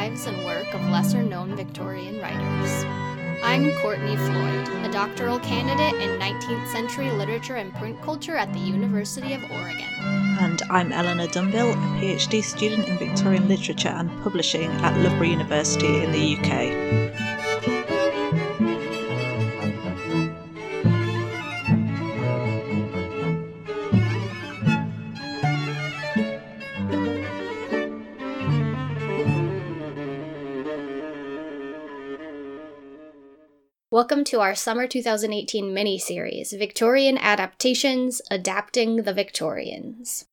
lives and work of lesser known Victorian writers. I'm Courtney Floyd, a doctoral candidate in 19th century literature and print culture at the University of Oregon. And I'm Eleanor Dumbill, a PhD student in Victorian literature and publishing at Loughborough University in the UK. Welcome to our summer 2018 mini series Victorian Adaptations Adapting the Victorians.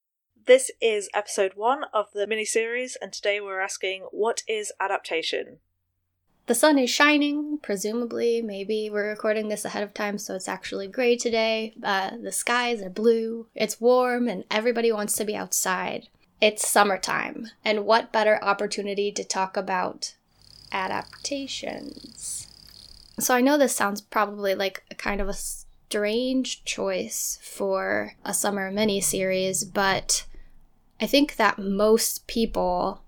This is episode one of the mini series, and today we're asking what is adaptation? The sun is shining, presumably. Maybe we're recording this ahead of time, so it's actually gray today. Uh, the skies are blue, it's warm, and everybody wants to be outside. It's summertime, and what better opportunity to talk about adaptations? So I know this sounds probably like a kind of a strange choice for a summer mini series, but I think that most people,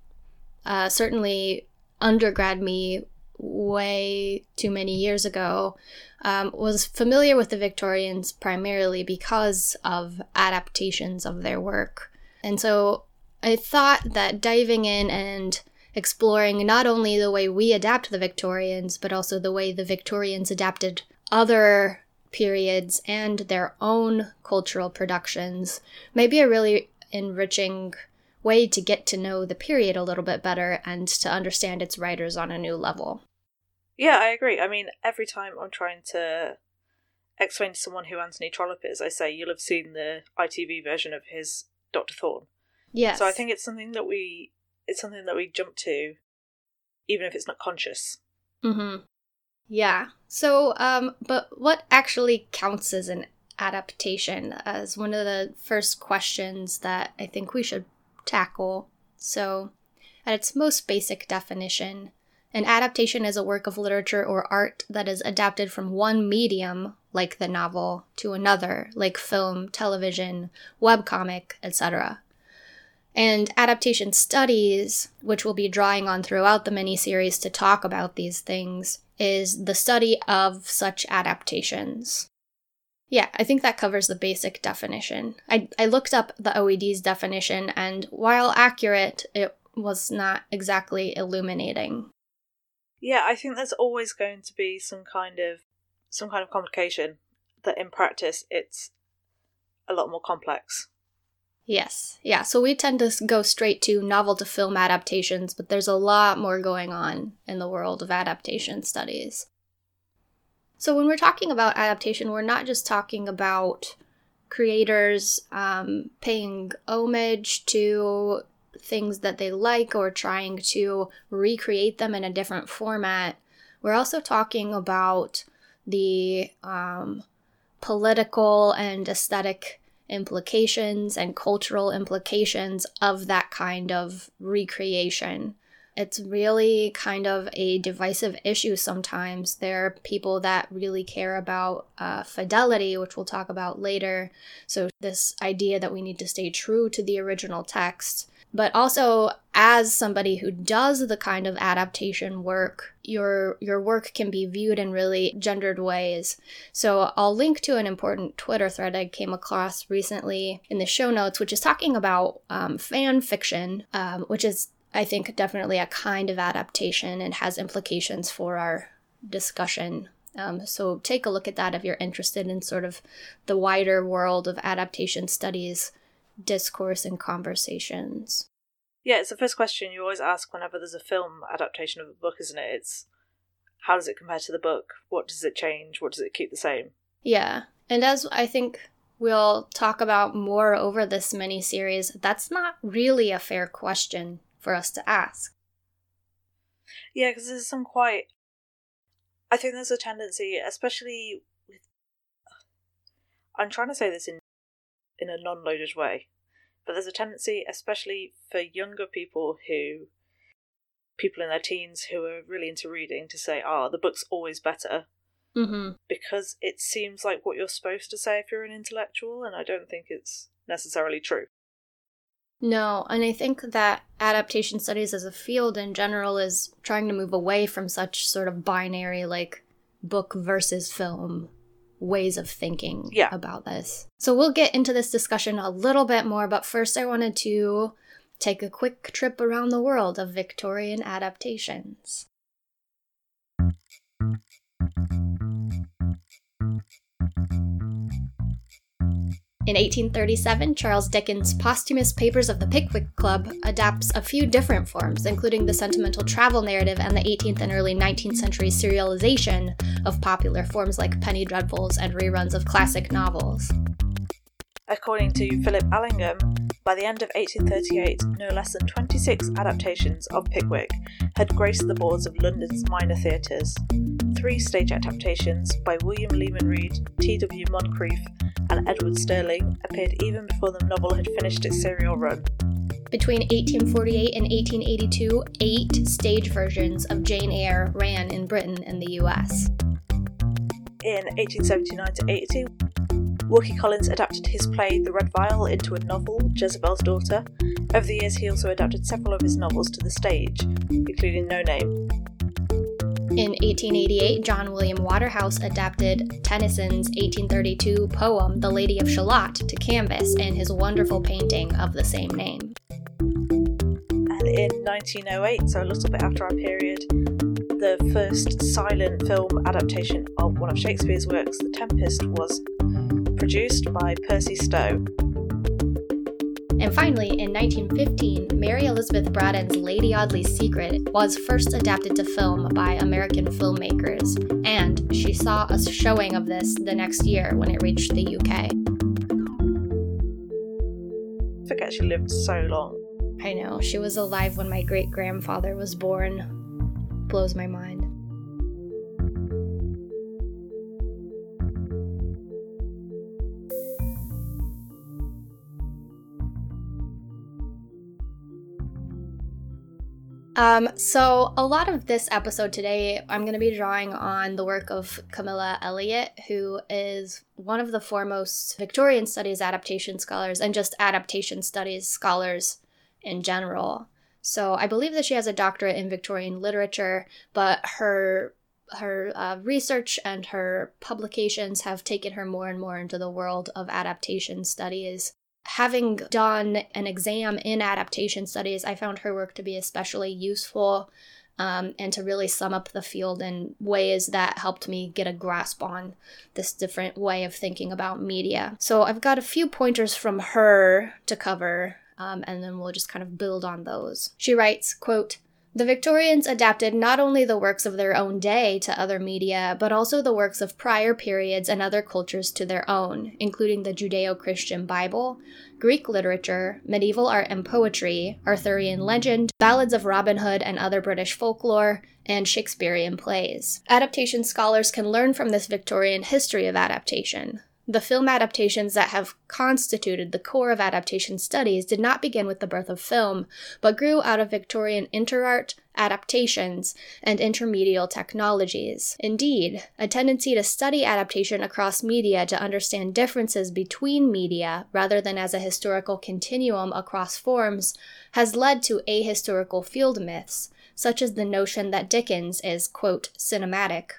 uh, certainly undergrad me way too many years ago, um, was familiar with the Victorians primarily because of adaptations of their work. And so I thought that diving in and exploring not only the way we adapt the Victorians, but also the way the Victorians adapted other periods and their own cultural productions may be a really enriching way to get to know the period a little bit better and to understand its writers on a new level. Yeah, I agree. I mean, every time I'm trying to explain to someone who Anthony Trollope is, I say you'll have seen the ITV version of his Dr. Thorne. Yes. So I think it's something that we it's something that we jump to, even if it's not conscious. Mm-hmm. Yeah. So, um, but what actually counts as an adaptation? As one of the first questions that I think we should tackle. So, at its most basic definition, an adaptation is a work of literature or art that is adapted from one medium, like the novel, to another, like film, television, webcomic, etc. And adaptation studies, which we'll be drawing on throughout the mini series to talk about these things, is the study of such adaptations. Yeah, I think that covers the basic definition. I, I looked up the OED's definition, and while accurate, it was not exactly illuminating. Yeah, I think there's always going to be some kind of some kind of complication that in practice it's a lot more complex. Yes. Yeah. So we tend to go straight to novel to film adaptations, but there's a lot more going on in the world of adaptation studies. So when we're talking about adaptation, we're not just talking about creators um, paying homage to things that they like or trying to recreate them in a different format. We're also talking about the um, political and aesthetic implications and cultural implications of that kind of recreation. It's really kind of a divisive issue sometimes. There are people that really care about uh, fidelity, which we'll talk about later. So, this idea that we need to stay true to the original text but also as somebody who does the kind of adaptation work your your work can be viewed in really gendered ways. So i'll link to an important twitter thread i came across recently in the show notes which is talking about um, fan fiction um, which is i think definitely a kind of adaptation and has implications for our discussion. Um, so take a look at that if you're interested in sort of the wider world of adaptation studies discourse and conversations. Yeah, it's the first question you always ask whenever there's a film adaptation of a book, isn't it? It's how does it compare to the book? What does it change? What does it keep the same? Yeah. And as I think we'll talk about more over this mini series, that's not really a fair question for us to ask. Yeah, because there's some quite. I think there's a tendency, especially with. I'm trying to say this in in a non loaded way. But there's a tendency, especially for younger people who, people in their teens who are really into reading, to say, ah, oh, the book's always better. Mm-hmm. Because it seems like what you're supposed to say if you're an intellectual, and I don't think it's necessarily true. No, and I think that adaptation studies as a field in general is trying to move away from such sort of binary, like book versus film ways of thinking Yeah. about this. So we'll get into this discussion a little bit more, but first I wanted to take a quick trip around the world of Victorian adaptations. In 1837, Charles Dickens' posthumous Papers of the Pickwick Club adapts a few different forms, including the sentimental travel narrative and the 18th and early 19th century serialization of popular forms like penny dreadfuls and reruns of classic novels. According to Philip Allingham, by the end of 1838, no less than 26 adaptations of Pickwick had graced the boards of London's minor theatres. Three stage adaptations by William Leman Rede, T.W. Moncrieff, and Edward Stirling appeared even before the novel had finished its serial run. Between 1848 and 1882, eight stage versions of Jane Eyre ran in Britain and the US. In 1879 to 80, Wilkie Collins adapted his play The Red Vial into a novel, Jezebel's Daughter. Over the years, he also adapted several of his novels to the stage, including No Name. In 1888, John William Waterhouse adapted Tennyson's 1832 poem The Lady of Shalott to canvas in his wonderful painting of the same name. And in 1908, so a little bit after our period, the first silent film adaptation of one of Shakespeare's works, The Tempest, was produced by Percy Stow. And finally, in 1915, Mary Elizabeth Braddon's Lady Audley's Secret was first adapted to film by American filmmakers, and she saw a showing of this the next year when it reached the UK. I forget she lived so long. I know, she was alive when my great grandfather was born. Blows my mind. Um, so a lot of this episode today, I'm going to be drawing on the work of Kamilla Elliott, who is one of the foremost Victorian studies adaptation scholars and just adaptation studies scholars in general. So I believe that she has a doctorate in Victorian literature, but her her uh, research and her publications have taken her more and more into the world of adaptation studies. Having done an exam in adaptation studies, I found her work to be especially useful um, and to really sum up the field in ways that helped me get a grasp on this different way of thinking about media. So I've got a few pointers from her to cover um, and then we'll just kind of build on those. She writes, quote, the Victorians adapted not only the works of their own day to other media, but also the works of prior periods and other cultures to their own, including the Judeo Christian Bible, Greek literature, medieval art and poetry, Arthurian legend, ballads of Robin Hood and other British folklore, and Shakespearean plays. Adaptation scholars can learn from this Victorian history of adaptation. The film adaptations that have constituted the core of adaptation studies did not begin with the birth of film, but grew out of Victorian interart, adaptations, and intermedial technologies. Indeed, a tendency to study adaptation across media to understand differences between media rather than as a historical continuum across forms has led to ahistorical field myths, such as the notion that Dickens is, quote, cinematic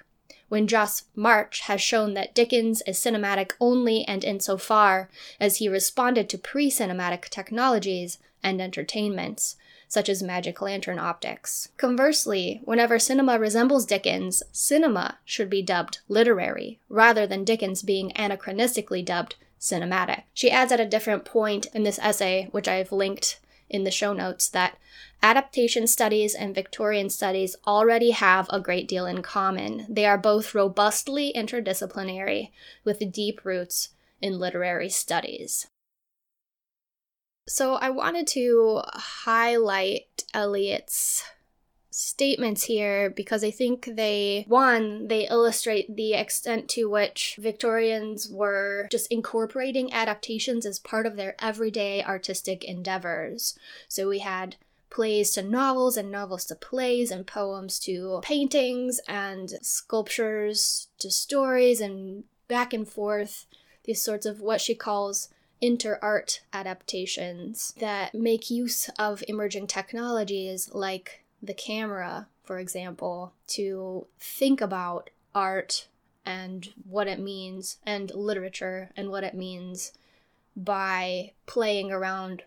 when Joss Marsh has shown that Dickens is cinematic only and insofar as he responded to pre cinematic technologies and entertainments, such as magic lantern optics. Conversely, whenever cinema resembles Dickens, cinema should be dubbed literary, rather than Dickens being anachronistically dubbed cinematic. She adds at a different point in this essay, which I've linked in the show notes, that adaptation studies and Victorian studies already have a great deal in common. They are both robustly interdisciplinary, with deep roots in literary studies. So, I wanted to highlight Elliott's statements here because I think they, one, they illustrate the extent to which Victorians were just incorporating adaptations as part of their everyday artistic endeavors. So we had plays to novels and novels to plays and poems to paintings and sculptures to stories and back and forth these sorts of what she calls inter-art adaptations that make use of emerging technologies like the camera, for example, to think about art and what it means, and literature and what it means by playing around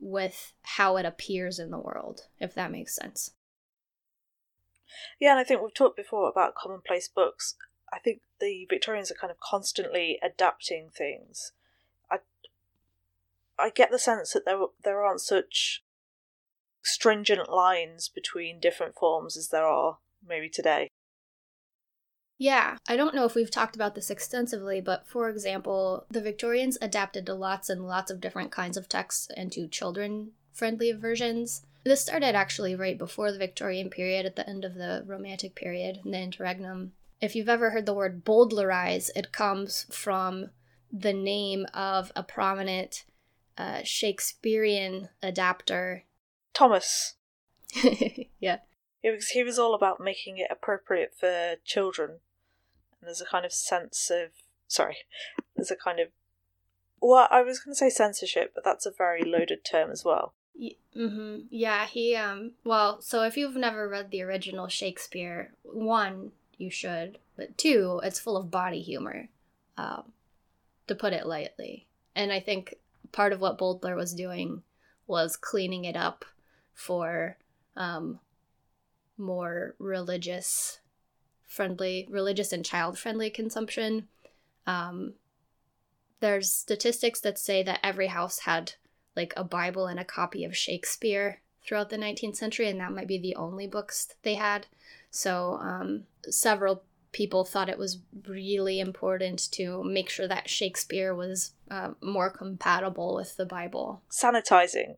with how it appears in the world, if that makes sense. Yeah, and I think we've talked before about commonplace books. I think the Victorians are kind of constantly adapting things. I I get the sense that there there aren't such stringent lines between different forms as there are maybe today. Yeah, I don't know if we've talked about this extensively, but for example, the Victorians adapted to lots and lots of different kinds of texts and to children friendly versions. This started actually right before the Victorian period, at the end of the Romantic period, in the interregnum. If you've ever heard the word bowdlerize, it comes from the name of a prominent uh, Shakespearean adapter. Thomas. yeah. It was, he was all about making it appropriate for children and there's a kind of sense of sorry, there's a kind of well, I was going to say censorship, but that's a very loaded term as well. Mm-hmm. Yeah, he um. Well, so if you've never read the original Shakespeare, one you should, but two, it's full of body humor, um, to put it lightly. And I think part of what Bowdler was doing was cleaning it up for um, more religious friendly, religious and child friendly consumption. Um, there's statistics that say that every house had like a Bible and a copy of Shakespeare throughout the 19th century, and that might be the only books they had. So um, several people thought it was really important to make sure that Shakespeare was uh, more compatible with the Bible. Sanitizing.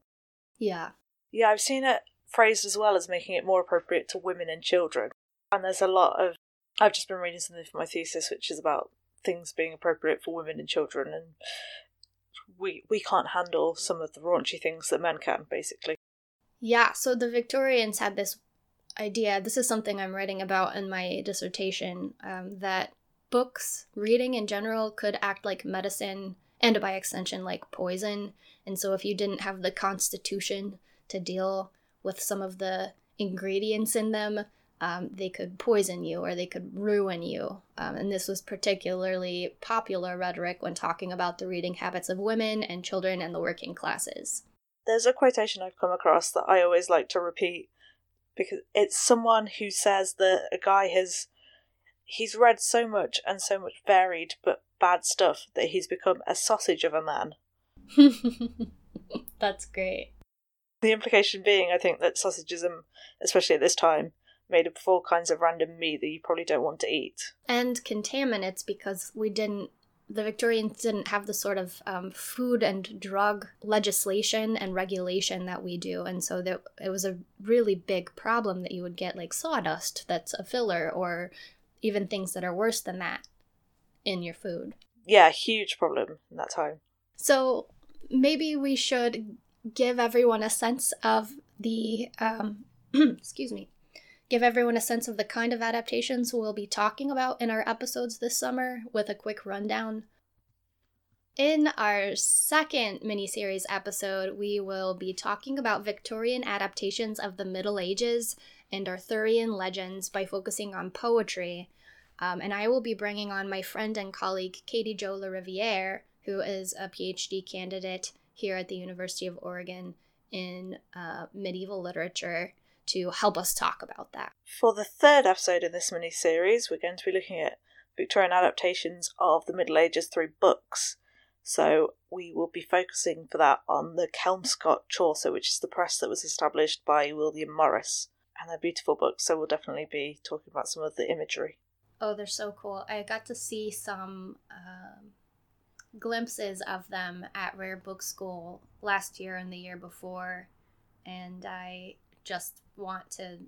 Yeah. Yeah, I've seen it phrased as well as making it more appropriate to women and children. And there's a lot of. I've just been reading something for my thesis, which is about things being appropriate for women and children, and we we can't handle some of the raunchy things that men can, basically. Yeah, so the Victorians had this idea. This is something I'm writing about in my dissertation. Um, that books, reading in general, could act like medicine, and by extension, like poison. And so, if you didn't have the constitution to deal with some of the ingredients in them, um, they could poison you or they could ruin you. Um, and this was particularly popular rhetoric when talking about the reading habits of women and children and the working classes. There's a quotation I've come across that I always like to repeat because it's someone who says that a guy has he's read so much and so much varied but bad stuff that he's become a sausage of a man. That's great. The implication being, I think, that sausagism, especially at this time, made of all kinds of random meat that you probably don't want to eat. And contaminants because we didn't the Victorians didn't have the sort of um, food and drug legislation and regulation that we do. And so there, it was a really big problem that you would get like sawdust that's a filler or even things that are worse than that in your food. Yeah, huge problem in that time. So maybe we should give everyone a sense of the, um, excuse me, give everyone a sense of the kind of adaptations we'll be talking about in our episodes this summer with a quick rundown. In our second miniseries episode, we will be talking about Victorian adaptations of the Middle Ages and Arthurian legends by focusing on poetry. Um, and I will be bringing on my friend and colleague Katie Jo LaRiviere, who is a PhD candidate here at the University of Oregon in uh, medieval literature to help us talk about that. For the third episode in this mini series, we're going to be looking at Victorian adaptations of the Middle Ages through books. So we will be focusing for that on the Kelmscott Chaucer, which is the press that was established by William Morris. And they're beautiful books, so we'll definitely be talking about some of the imagery. Oh, they're so cool. I got to see some um, glimpses of them at Rare Book School last year and the year before, and I just want to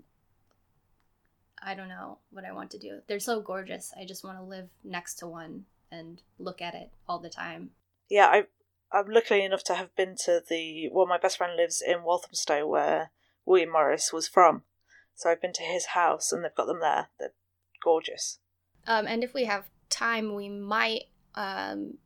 I don't know what I want to do. They're so gorgeous. I just want to live next to one and look at it all the time. Yeah, I I'm lucky enough to have been to the well my best friend lives in Walthamstow where William Morris was from. So I've been to his house and they've got them there. They're gorgeous. Um, and if we have time, we might um,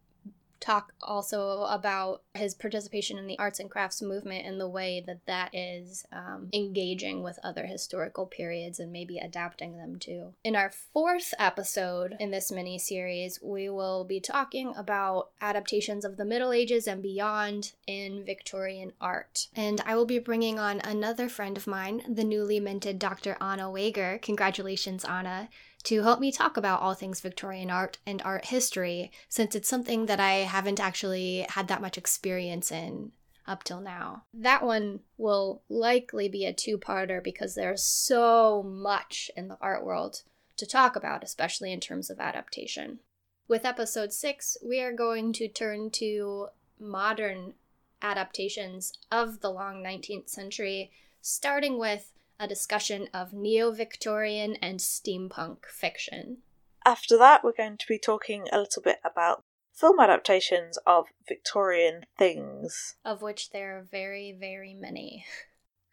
talk also about his participation in the arts and crafts movement and the way that that is um, engaging with other historical periods and maybe adapting them too. In our fourth episode in this mini series, we will be talking about adaptations of the Middle Ages and beyond in Victorian art. And I will be bringing on another friend of mine, the newly minted Dr. Anna Wager. Congratulations, Anna to help me talk about all things Victorian art and art history, since it's something that I haven't actually had that much experience in up till now. That one will likely be a two parter because there's so much in the art world to talk about, especially in terms of adaptation. With episode six, we are going to turn to modern adaptations of the long 19th century, starting with a discussion of neo Victorian and steampunk fiction. After that, we're going to be talking a little bit about film adaptations of Victorian things. Of which there are very, very many.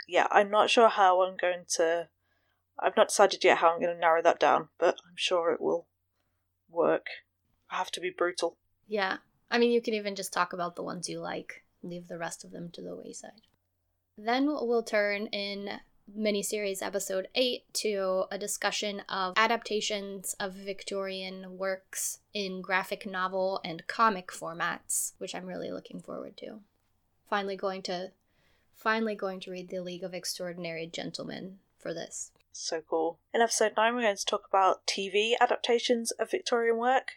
Yeah, I'm not sure how I'm going to. I've not decided yet how I'm going to narrow that down, but I'm sure it will work. I have to be brutal. Yeah. I mean, you can even just talk about the ones you like, leave the rest of them to the wayside. Then we'll turn in miniseries episode 8 to a discussion of adaptations of Victorian works in graphic novel and comic formats, which I'm really looking forward to. Finally going to finally going to read The League of Extraordinary Gentlemen for this. So cool. In episode 9 we're going to talk about TV adaptations of Victorian work.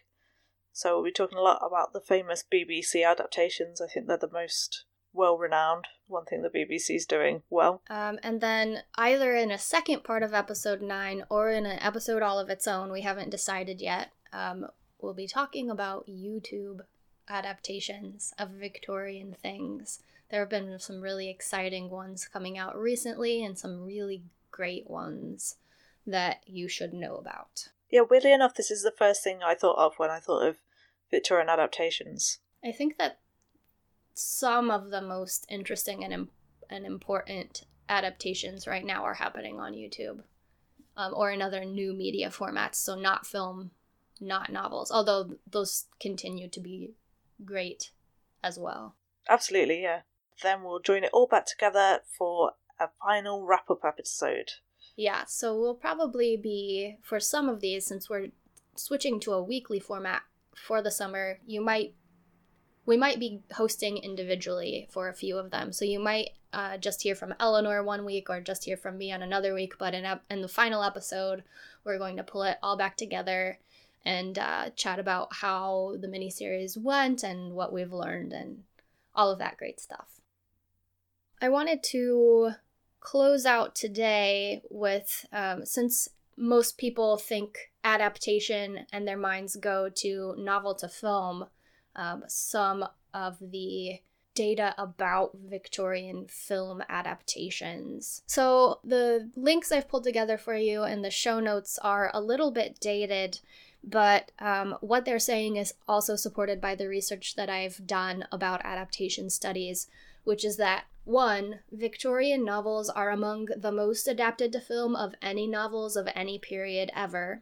So we'll be talking a lot about the famous BBC adaptations. I think they're the most well renowned. One thing the BBC's doing well. Um, and then either in a second part of episode nine or in an episode all of its own, we haven't decided yet. Um, we'll be talking about YouTube adaptations of Victorian things. There have been some really exciting ones coming out recently and some really great ones that you should know about. Yeah, weirdly enough, this is the first thing I thought of when I thought of Victorian adaptations. I think that some of the most interesting and, and important adaptations right now are happening on YouTube um, or in other new media formats. So, not film, not novels, although those continue to be great as well. Absolutely, yeah. Then we'll join it all back together for a final wrap up episode. Yeah, so we'll probably be, for some of these, since we're switching to a weekly format for the summer, you might we might be hosting individually for a few of them. So you might uh, just hear from Eleanor one week or just hear from me on another week. But in, ep- in the final episode, we're going to pull it all back together and uh, chat about how the miniseries went and what we've learned and all of that great stuff. I wanted to close out today with um, since most people think adaptation and their minds go to novel to film um, some of the data about Victorian film adaptations. So, the links I've pulled together for you in the show notes are a little bit dated, but um, what they're saying is also supported by the research that I've done about adaptation studies, which is that one, Victorian novels are among the most adapted to film of any novels of any period ever.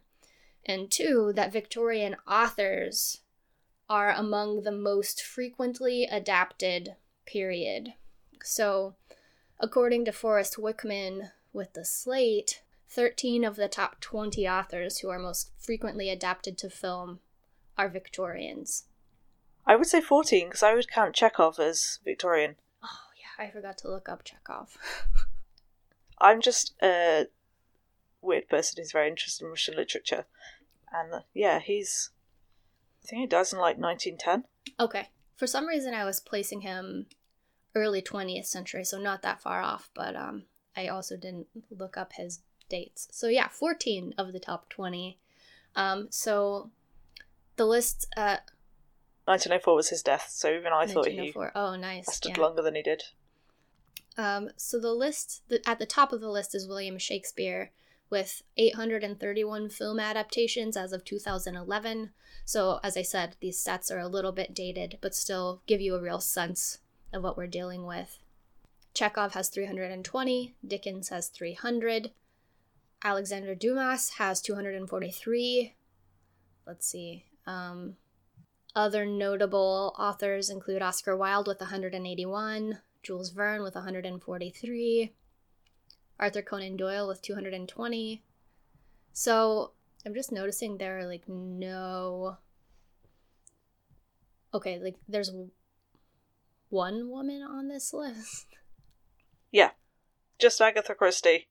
And two, that Victorian authors are among the most frequently adapted, period. So, according to Forrest Wickman with the Slate, 13 of the top 20 authors who are most frequently adapted to film are Victorians. I would say 14 because I would count Chekhov as Victorian. Oh, yeah, I forgot to look up Chekhov. I'm just a weird person who's very interested in Russian literature. And uh, yeah, he's I think he dies in like 1910. Okay. For some reason, I was placing him early 20th century, so not that far off, but um, I also didn't look up his dates. So yeah, 14 of the top 20. Um, so the list. Uh, 1904 was his death, so even I thought he oh, nice. lasted yeah. longer than he did. Um, so the list the, at the top of the list is William Shakespeare with 831 film adaptations as of 2011. So, as I said, these stats are a little bit dated, but still give you a real sense of what we're dealing with. Chekhov has 320, Dickens has 300, Alexander Dumas has 243. Let's see. Um, Other notable authors include Oscar Wilde with 181, Jules Verne with 143, Arthur Conan Doyle with 220. So I'm just noticing there are like no. Okay, like there's one woman on this list. Yeah, just Agatha Christie.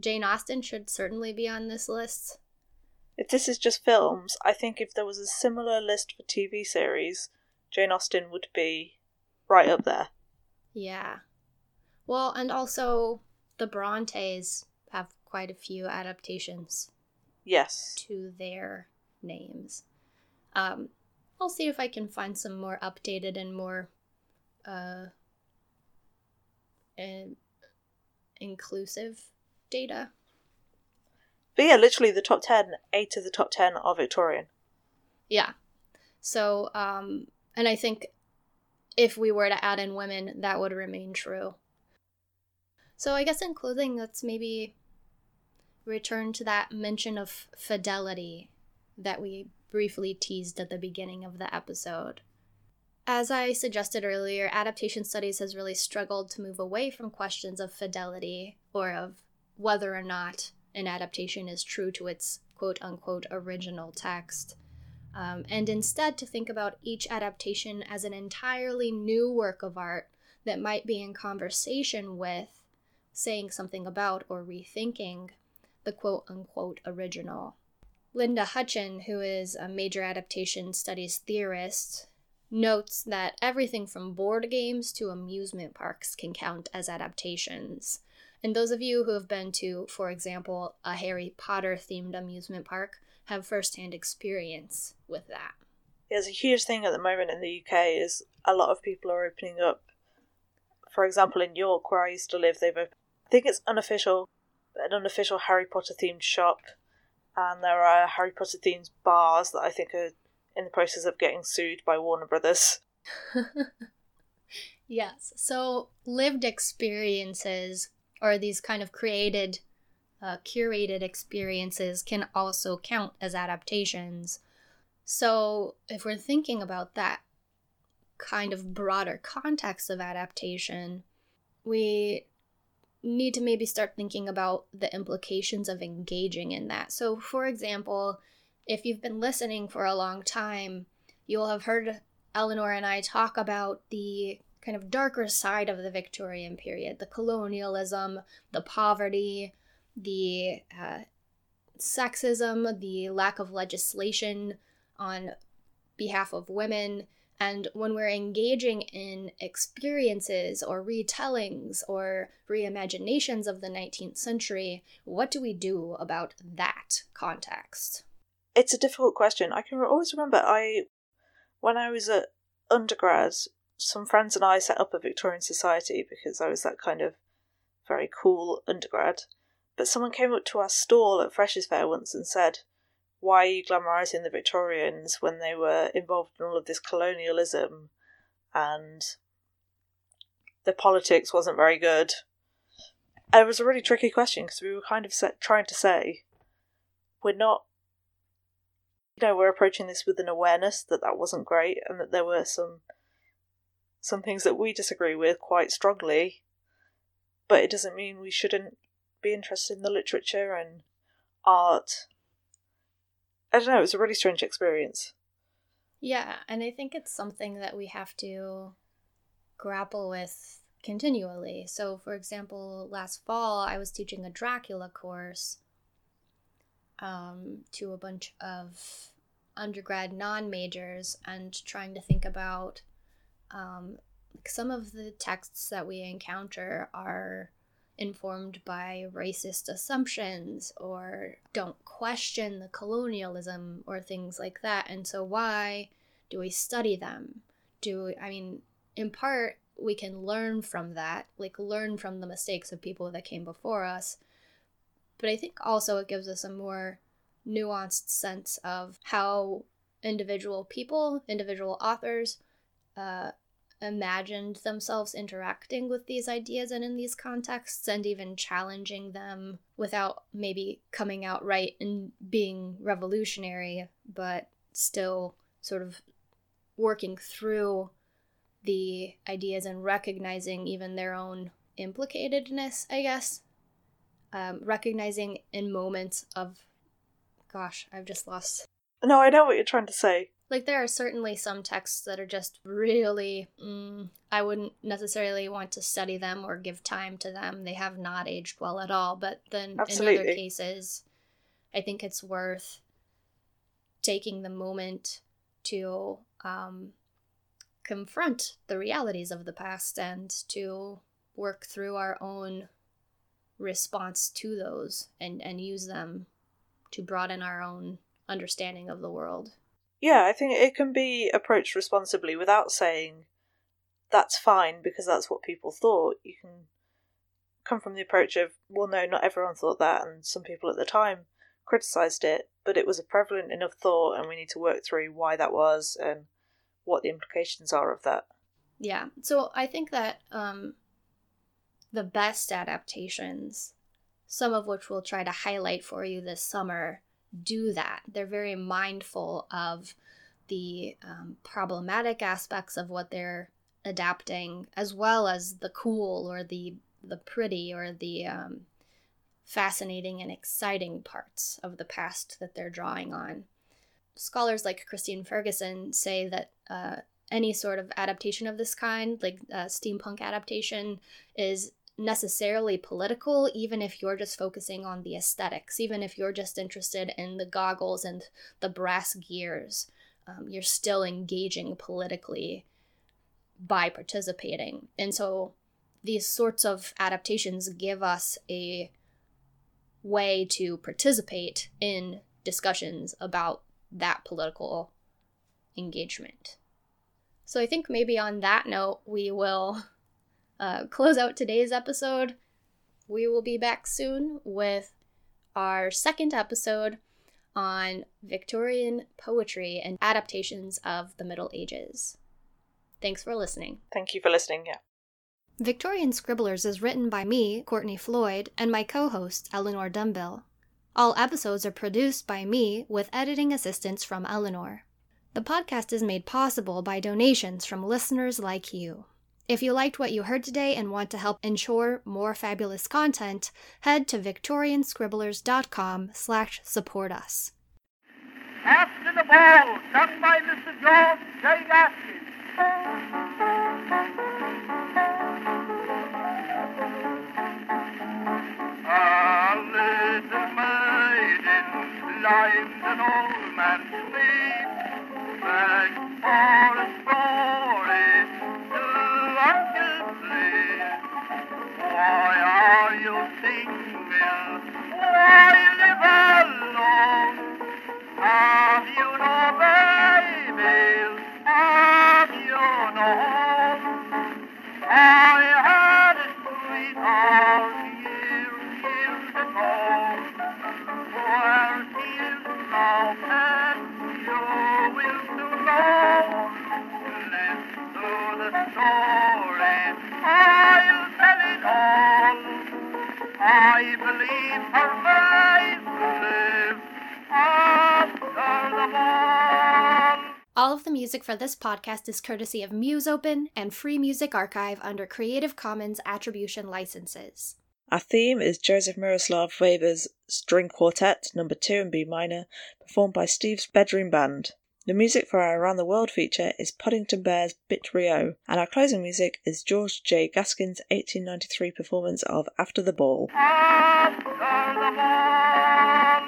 Jane Austen should certainly be on this list. If this is just films, I think if there was a similar list for TV series, Jane Austen would be right up there. Yeah. Well, and also the Brontes have quite a few adaptations. Yes. To their names. Um, I'll see if I can find some more updated and more uh, in- inclusive data. But yeah, literally the top 10, eight of the top 10 are Victorian. Yeah. So, um, and I think if we were to add in women, that would remain true. So I guess in closing, let's maybe return to that mention of fidelity that we briefly teased at the beginning of the episode. As I suggested earlier, adaptation studies has really struggled to move away from questions of fidelity or of whether or not an adaptation is true to its quote unquote original text, um, and instead to think about each adaptation as an entirely new work of art that might be in conversation with saying something about or rethinking the quote unquote original. Linda Hutcheon, who is a major adaptation studies theorist, notes that everything from board games to amusement parks can count as adaptations. And those of you who have been to, for example, a Harry Potter themed amusement park have firsthand experience with that. There's a huge thing at the moment in the UK is a lot of people are opening up. For example, in York, where I used to live, they've I think it's unofficial, an unofficial Harry Potter themed shop, and there are Harry Potter themed bars that I think are in the process of getting sued by Warner Brothers. yes, so lived experiences or these kind of created, uh, curated experiences can also count as adaptations. So if we're thinking about that kind of broader context of adaptation, we need to maybe start thinking about the implications of engaging in that. So, for example, if you've been listening for a long time, you'll have heard Eleanor and I talk about the kind of darker side of the Victorian period the colonialism, the poverty, the uh, sexism, the lack of legislation on behalf of women and when we're engaging in experiences or retellings or reimaginations of the 19th century, what do we do about that context? It's a difficult question. I can always remember I when I was at undergrad, some friends and I set up a Victorian society because I was that kind of very cool undergrad. But someone came up to our stall at Freshers Fair once and said, why are you glamorizing the Victorians when they were involved in all of this colonialism? And the politics wasn't very good? And it was a really tricky question because we were kind of set, trying to say we're not, you know, we're approaching this with an awareness that that wasn't great and that there were some some things that we disagree with quite strongly, but it doesn't mean we shouldn't be interested in the literature and art I don't know, it was a really strange experience. Yeah, and I think it's something that we have to grapple with continually. So, for example, last fall I was teaching a Dracula course um, to a bunch of undergrad non majors and trying to think about um, some of the texts that we encounter are informed by racist assumptions or don't question the colonialism or things like that. And so, why do we study them? Do I mean, in part, we can learn from that, like learn from the mistakes of people that came before us. But I think also it gives us a more nuanced sense of how individual people, individual authors, uh, imagined themselves interacting with these ideas and in these contexts and even challenging them without maybe coming out right and being revolutionary, but still sort of working through the ideas and recognizing even their own implicatedness, I guess. Um, recognizing in moments of, gosh, I've just lost. No, I know what you're trying to say. Like, there are certainly some texts that are just really, mm, I wouldn't necessarily want to study them or give time to them. They have not aged well at all. But then Absolutely. in other cases, I think it's worth taking the moment to um, confront the realities of the past and to work through our own response to those and, and use them to broaden our own understanding of the world. Yeah, I think it can be approached responsibly without saying that's fine because that's what people thought. You can come from the approach of, well, no, not everyone thought that, and some people at the time criticised it, but it was a prevalent enough thought, and we need to work through why that was and what the implications are of that. Yeah. So I think that um, the best adaptations, some of which we'll try to highlight for you this summer, do that. They're very mindful of the um, problematic aspects of what they're adapting, as well as the cool or the the pretty or the um, fascinating and exciting parts of the past that they're drawing on. Scholars like Christine Ferguson say that uh, any sort of adaptation of this kind, like uh, steampunk adaptation, is necessarily political, even if you're just focusing on the aesthetics, even if you're just interested in the goggles and the brass gears. Um, you're still engaging politically by participating. And so these sorts of adaptations give us a way to participate in discussions about that political engagement. So I think maybe on that note, we will uh, close out today's episode. We will be back soon with our second episode on Victorian poetry and adaptations of the Middle Ages. Thanks for listening. Thank you for listening. Yeah. Victorian Scribblers is written by me, Courtney Floyd, and my co host, Eleanor Dumbill. All episodes are produced by me with editing assistance from Eleanor. The podcast is made possible by donations from listeners like you. If you liked what you heard today and want to help ensure more fabulous content, head to victorianscribblers.com slash support us. After the ball, sung by Mr. George J. Gaskins. A little maiden climbed an old man's sleeve, begged for music for this podcast is courtesy of Musopen and Free Music Archive under Creative Commons Attribution Licenses. Our theme is Joseph Miroslav Weber's String Quartet, number 2 in B minor, performed by Steve's Bedroom Band. The music for our Around the World feature is Podington Bear's Bit Rio, and our closing music is George J. Gaskins' 1893 performance of After the Ball. After the ball.